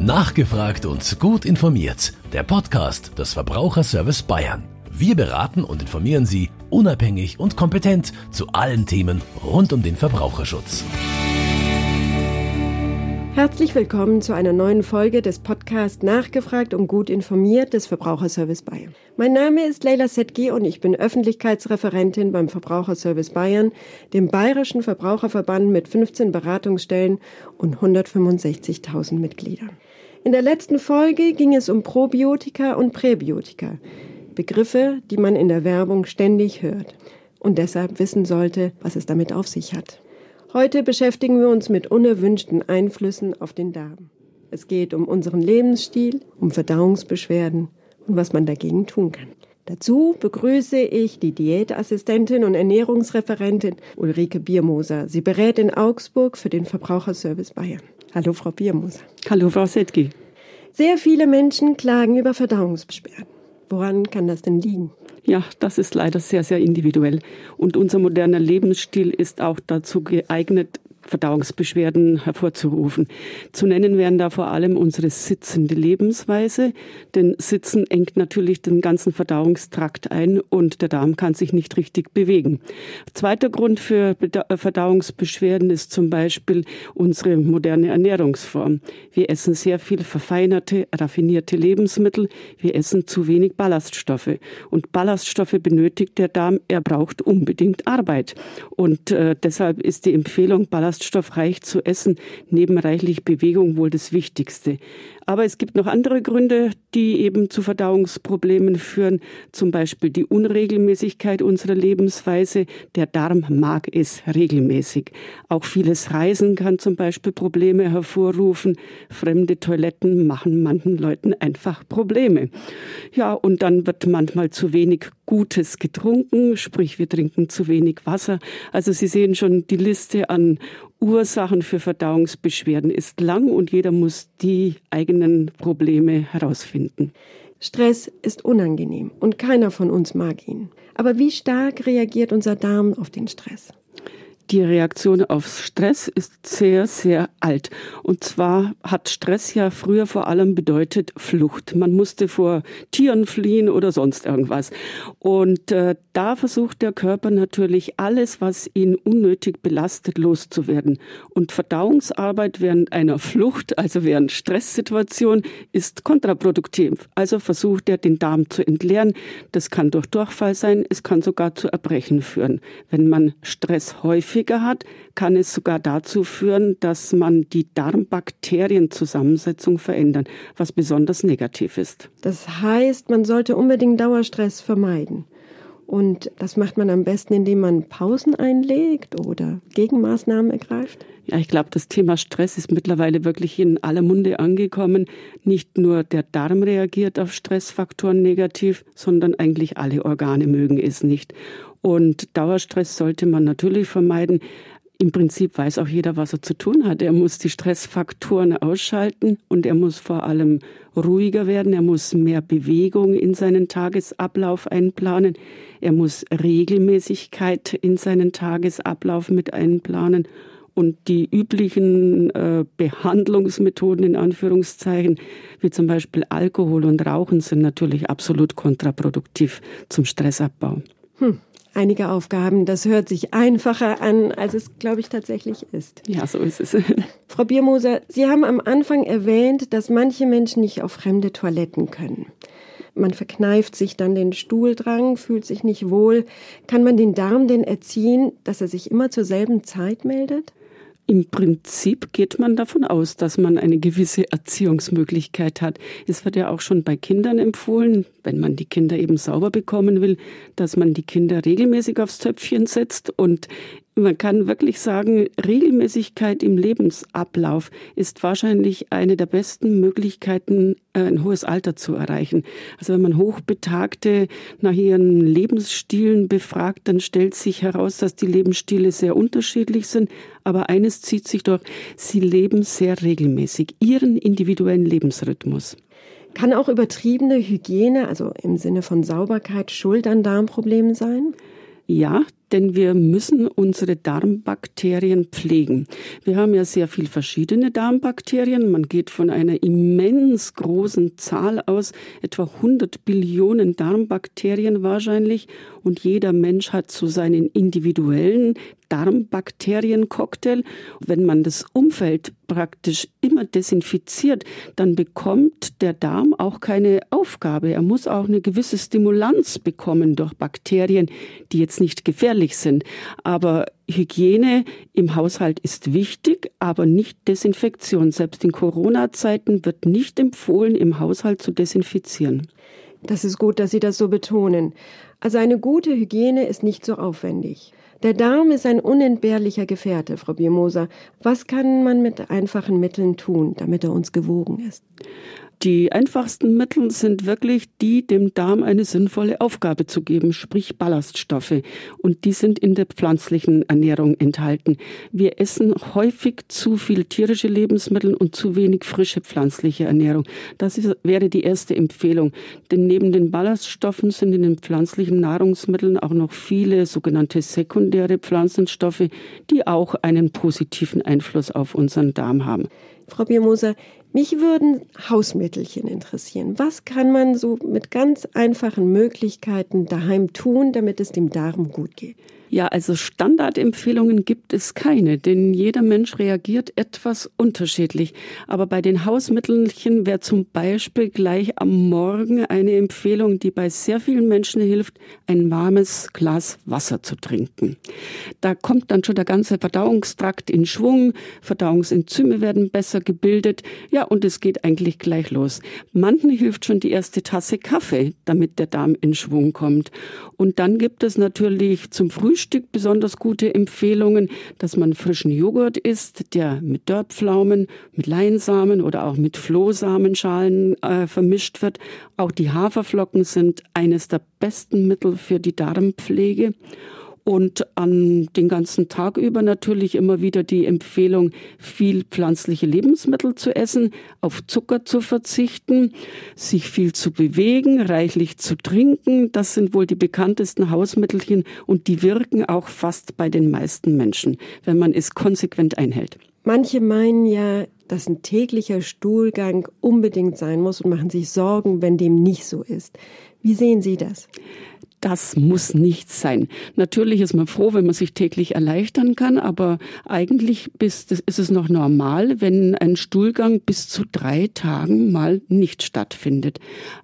Nachgefragt und gut informiert. Der Podcast des Verbraucherservice Bayern. Wir beraten und informieren Sie unabhängig und kompetent zu allen Themen rund um den Verbraucherschutz. Herzlich willkommen zu einer neuen Folge des Podcasts Nachgefragt und gut informiert des Verbraucherservice Bayern. Mein Name ist Leila Setki und ich bin Öffentlichkeitsreferentin beim Verbraucherservice Bayern, dem bayerischen Verbraucherverband mit 15 Beratungsstellen und 165.000 Mitgliedern. In der letzten Folge ging es um Probiotika und Präbiotika, Begriffe, die man in der Werbung ständig hört und deshalb wissen sollte, was es damit auf sich hat. Heute beschäftigen wir uns mit unerwünschten Einflüssen auf den Darm. Es geht um unseren Lebensstil, um Verdauungsbeschwerden und was man dagegen tun kann. Dazu begrüße ich die Diätassistentin und Ernährungsreferentin Ulrike Biermoser. Sie berät in Augsburg für den Verbraucherservice Bayern. Hallo, Frau Biermoser. Hallo, Frau Setki. Sehr viele Menschen klagen über Verdauungsbeschwerden. Woran kann das denn liegen? Ja, das ist leider sehr, sehr individuell. Und unser moderner Lebensstil ist auch dazu geeignet, Verdauungsbeschwerden hervorzurufen. Zu nennen wären da vor allem unsere sitzende Lebensweise, denn Sitzen engt natürlich den ganzen Verdauungstrakt ein und der Darm kann sich nicht richtig bewegen. Zweiter Grund für äh, Verdauungsbeschwerden ist zum Beispiel unsere moderne Ernährungsform. Wir essen sehr viel verfeinerte, raffinierte Lebensmittel. Wir essen zu wenig Ballaststoffe. Und Ballaststoffe benötigt der Darm. Er braucht unbedingt Arbeit. Und äh, deshalb ist die Empfehlung, Ballaststoffe ballaststoffreich zu essen, neben reichlich Bewegung wohl das Wichtigste. Aber es gibt noch andere Gründe, die eben zu Verdauungsproblemen führen, zum Beispiel die Unregelmäßigkeit unserer Lebensweise. Der Darm mag es regelmäßig. Auch vieles Reisen kann zum Beispiel Probleme hervorrufen. Fremde Toiletten machen manchen Leuten einfach Probleme. Ja, und dann wird manchmal zu wenig Gutes getrunken, sprich wir trinken zu wenig Wasser. Also Sie sehen schon, die Liste an Ursachen für Verdauungsbeschwerden ist lang und jeder muss die eigenen Probleme herausfinden. Stress ist unangenehm und keiner von uns mag ihn. Aber wie stark reagiert unser Darm auf den Stress? Die Reaktion auf Stress ist sehr, sehr alt. Und zwar hat Stress ja früher vor allem bedeutet Flucht. Man musste vor Tieren fliehen oder sonst irgendwas. Und äh, da versucht der Körper natürlich alles, was ihn unnötig belastet, loszuwerden. Und Verdauungsarbeit während einer Flucht, also während Stresssituation, ist kontraproduktiv. Also versucht er, den Darm zu entleeren. Das kann durch Durchfall sein, es kann sogar zu Erbrechen führen. Wenn man Stress häufig häufiger hat, kann es sogar dazu führen, dass man die Darmbakterienzusammensetzung verändern, was besonders negativ ist. Das heißt, man sollte unbedingt Dauerstress vermeiden. Und das macht man am besten, indem man Pausen einlegt oder Gegenmaßnahmen ergreift? Ja, ich glaube, das Thema Stress ist mittlerweile wirklich in aller Munde angekommen. Nicht nur der Darm reagiert auf Stressfaktoren negativ, sondern eigentlich alle Organe mögen es nicht. Und Dauerstress sollte man natürlich vermeiden. Im Prinzip weiß auch jeder, was er zu tun hat. Er muss die Stressfaktoren ausschalten und er muss vor allem ruhiger werden. Er muss mehr Bewegung in seinen Tagesablauf einplanen. Er muss Regelmäßigkeit in seinen Tagesablauf mit einplanen. Und die üblichen äh, Behandlungsmethoden in Anführungszeichen, wie zum Beispiel Alkohol und Rauchen, sind natürlich absolut kontraproduktiv zum Stressabbau. Hm einige Aufgaben. Das hört sich einfacher an, als es, glaube ich, tatsächlich ist. Ja, so ist es. Frau Biermoser, Sie haben am Anfang erwähnt, dass manche Menschen nicht auf fremde Toiletten können. Man verkneift sich dann den Stuhldrang, fühlt sich nicht wohl. Kann man den Darm denn erziehen, dass er sich immer zur selben Zeit meldet? Im Prinzip geht man davon aus, dass man eine gewisse Erziehungsmöglichkeit hat. Es wird ja auch schon bei Kindern empfohlen, wenn man die Kinder eben sauber bekommen will, dass man die Kinder regelmäßig aufs Töpfchen setzt und man kann wirklich sagen, Regelmäßigkeit im Lebensablauf ist wahrscheinlich eine der besten Möglichkeiten, äh, ein hohes Alter zu erreichen. Also wenn man Hochbetagte nach ihren Lebensstilen befragt, dann stellt sich heraus, dass die Lebensstile sehr unterschiedlich sind. Aber eines zieht sich durch, sie leben sehr regelmäßig, ihren individuellen Lebensrhythmus. Kann auch übertriebene Hygiene, also im Sinne von Sauberkeit, Schuld an Darmproblemen sein? Ja, denn wir müssen unsere Darmbakterien pflegen. Wir haben ja sehr viel verschiedene Darmbakterien. Man geht von einer immens großen Zahl aus, etwa 100 Billionen Darmbakterien wahrscheinlich. Und jeder Mensch hat so seinen individuellen Darmbakteriencocktail. Wenn man das Umfeld praktisch immer desinfiziert, dann bekommt der Darm auch keine Aufgabe. Er muss auch eine gewisse Stimulanz bekommen durch Bakterien, die jetzt nicht gefährlich sind. Aber Hygiene im Haushalt ist wichtig, aber nicht Desinfektion. Selbst in Corona-Zeiten wird nicht empfohlen, im Haushalt zu desinfizieren. Das ist gut, dass Sie das so betonen. Also eine gute Hygiene ist nicht so aufwendig. Der Darm ist ein unentbehrlicher Gefährte, Frau Biermoser. Was kann man mit einfachen Mitteln tun, damit er uns gewogen ist? Die einfachsten Mittel sind wirklich die, dem Darm eine sinnvolle Aufgabe zu geben, sprich Ballaststoffe. Und die sind in der pflanzlichen Ernährung enthalten. Wir essen häufig zu viel tierische Lebensmittel und zu wenig frische pflanzliche Ernährung. Das ist, wäre die erste Empfehlung. Denn neben den Ballaststoffen sind in den pflanzlichen Nahrungsmitteln auch noch viele sogenannte sekundäre Pflanzenstoffe, die auch einen positiven Einfluss auf unseren Darm haben. Frau Biermoser, mich würden Hausmittelchen interessieren. Was kann man so mit ganz einfachen Möglichkeiten daheim tun, damit es dem Darm gut geht? Ja, also Standardempfehlungen gibt es keine, denn jeder Mensch reagiert etwas unterschiedlich. Aber bei den Hausmittelchen wäre zum Beispiel gleich am Morgen eine Empfehlung, die bei sehr vielen Menschen hilft, ein warmes Glas Wasser zu trinken. Da kommt dann schon der ganze Verdauungstrakt in Schwung, Verdauungsenzyme werden besser gebildet, ja, und es geht eigentlich gleich los. Manchen hilft schon die erste Tasse Kaffee, damit der Darm in Schwung kommt. Und dann gibt es natürlich zum Frühstück Frühstück besonders gute Empfehlungen, dass man frischen Joghurt isst, der mit Dörrpflaumen, mit Leinsamen oder auch mit Flohsamenschalen äh, vermischt wird. Auch die Haferflocken sind eines der besten Mittel für die Darmpflege und an den ganzen Tag über natürlich immer wieder die Empfehlung, viel pflanzliche Lebensmittel zu essen, auf Zucker zu verzichten, sich viel zu bewegen, reichlich zu trinken. Das sind wohl die bekanntesten Hausmittelchen und die wirken auch fast bei den meisten Menschen, wenn man es konsequent einhält. Manche meinen ja, dass ein täglicher Stuhlgang unbedingt sein muss und machen sich Sorgen, wenn dem nicht so ist. Wie sehen Sie das? Das muss nicht sein. Natürlich ist man froh, wenn man sich täglich erleichtern kann, aber eigentlich ist es noch normal, wenn ein Stuhlgang bis zu drei Tagen mal nicht stattfindet.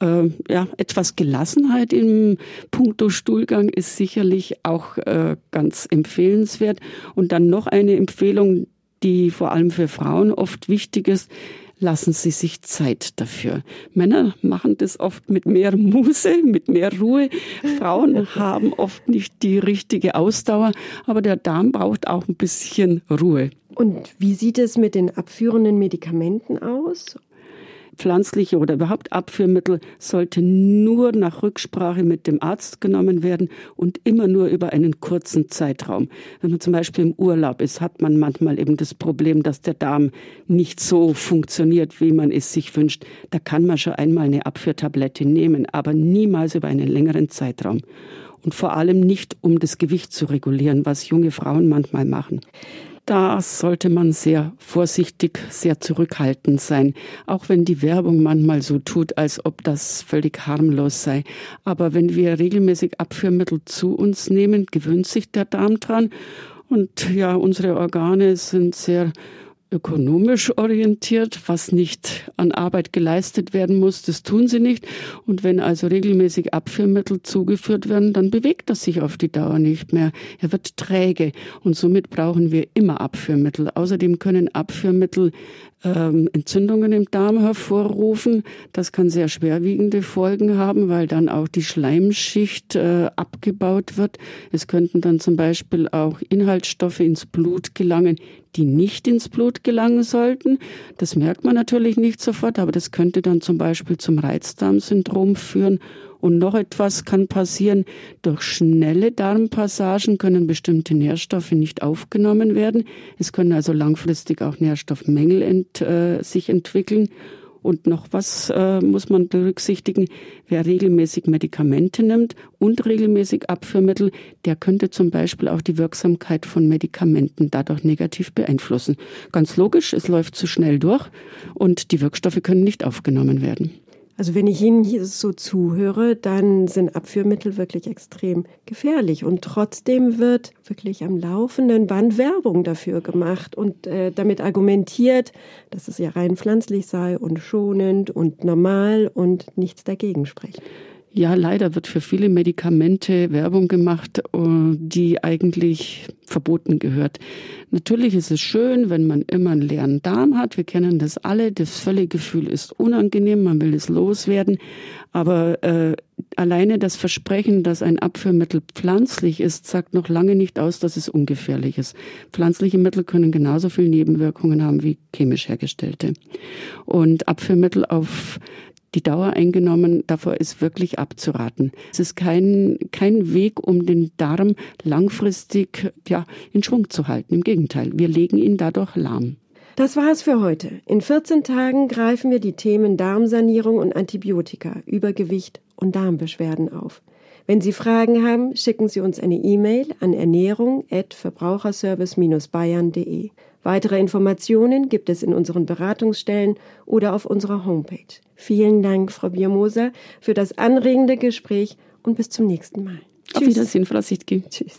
Äh, ja, etwas Gelassenheit im Punkto Stuhlgang ist sicherlich auch äh, ganz empfehlenswert. Und dann noch eine Empfehlung, die vor allem für Frauen oft wichtig ist lassen Sie sich Zeit dafür. Männer machen das oft mit mehr Muße, mit mehr Ruhe. Frauen haben oft nicht die richtige Ausdauer, aber der Darm braucht auch ein bisschen Ruhe. Und wie sieht es mit den abführenden Medikamenten aus? Pflanzliche oder überhaupt Abführmittel sollte nur nach Rücksprache mit dem Arzt genommen werden und immer nur über einen kurzen Zeitraum. Wenn man zum Beispiel im Urlaub ist, hat man manchmal eben das Problem, dass der Darm nicht so funktioniert, wie man es sich wünscht. Da kann man schon einmal eine Abführtablette nehmen, aber niemals über einen längeren Zeitraum und vor allem nicht, um das Gewicht zu regulieren, was junge Frauen manchmal machen. Da sollte man sehr vorsichtig, sehr zurückhaltend sein, auch wenn die Werbung manchmal so tut, als ob das völlig harmlos sei. Aber wenn wir regelmäßig Abführmittel zu uns nehmen, gewöhnt sich der Darm dran. Und ja, unsere Organe sind sehr ökonomisch orientiert, was nicht an Arbeit geleistet werden muss, das tun sie nicht. Und wenn also regelmäßig Abführmittel zugeführt werden, dann bewegt das sich auf die Dauer nicht mehr. Er wird träge und somit brauchen wir immer Abführmittel. Außerdem können Abführmittel ähm, Entzündungen im Darm hervorrufen. Das kann sehr schwerwiegende Folgen haben, weil dann auch die Schleimschicht äh, abgebaut wird. Es könnten dann zum Beispiel auch Inhaltsstoffe ins Blut gelangen, die nicht ins Blut gelangen sollten. Das merkt man natürlich nicht sofort, aber das könnte dann zum Beispiel zum Reizdarmsyndrom führen und noch etwas kann passieren. Durch schnelle Darmpassagen können bestimmte Nährstoffe nicht aufgenommen werden. Es können also langfristig auch Nährstoffmängel ent, äh, sich entwickeln. Und noch was äh, muss man berücksichtigen? Wer regelmäßig Medikamente nimmt und regelmäßig Abführmittel, der könnte zum Beispiel auch die Wirksamkeit von Medikamenten dadurch negativ beeinflussen. Ganz logisch, es läuft zu schnell durch und die Wirkstoffe können nicht aufgenommen werden. Also wenn ich Ihnen hier so zuhöre, dann sind Abführmittel wirklich extrem gefährlich. Und trotzdem wird wirklich am laufenden Band Werbung dafür gemacht und äh, damit argumentiert, dass es ja rein pflanzlich sei und schonend und normal und nichts dagegen spricht. Ja, leider wird für viele Medikamente Werbung gemacht, äh, die eigentlich verboten gehört. Natürlich ist es schön, wenn man immer einen leeren Darm hat. Wir kennen das alle. Das Völlegefühl ist unangenehm. Man will es loswerden. Aber äh, alleine das Versprechen, dass ein Abführmittel pflanzlich ist, sagt noch lange nicht aus, dass es ungefährlich ist. Pflanzliche Mittel können genauso viele Nebenwirkungen haben wie chemisch hergestellte. Und Abführmittel auf die Dauer eingenommen, davor ist wirklich abzuraten. Es ist kein, kein Weg, um den Darm langfristig ja, in Schwung zu halten. Im Gegenteil, wir legen ihn dadurch lahm. Das war's für heute. In 14 Tagen greifen wir die Themen Darmsanierung und Antibiotika, Übergewicht und Darmbeschwerden auf. Wenn Sie Fragen haben, schicken Sie uns eine E-Mail an ernährung@verbraucherservice-bayern.de. Weitere Informationen gibt es in unseren Beratungsstellen oder auf unserer Homepage. Vielen Dank, Frau Biermoser, für das anregende Gespräch und bis zum nächsten Mal. Auf Tschüss. Wiedersehen, Frau Sichtke. Tschüss.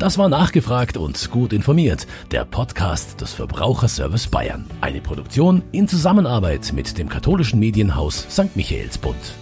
Das war nachgefragt und gut informiert. Der Podcast des Verbraucherservice Bayern. Eine Produktion in Zusammenarbeit mit dem katholischen Medienhaus St. Michaelsbund.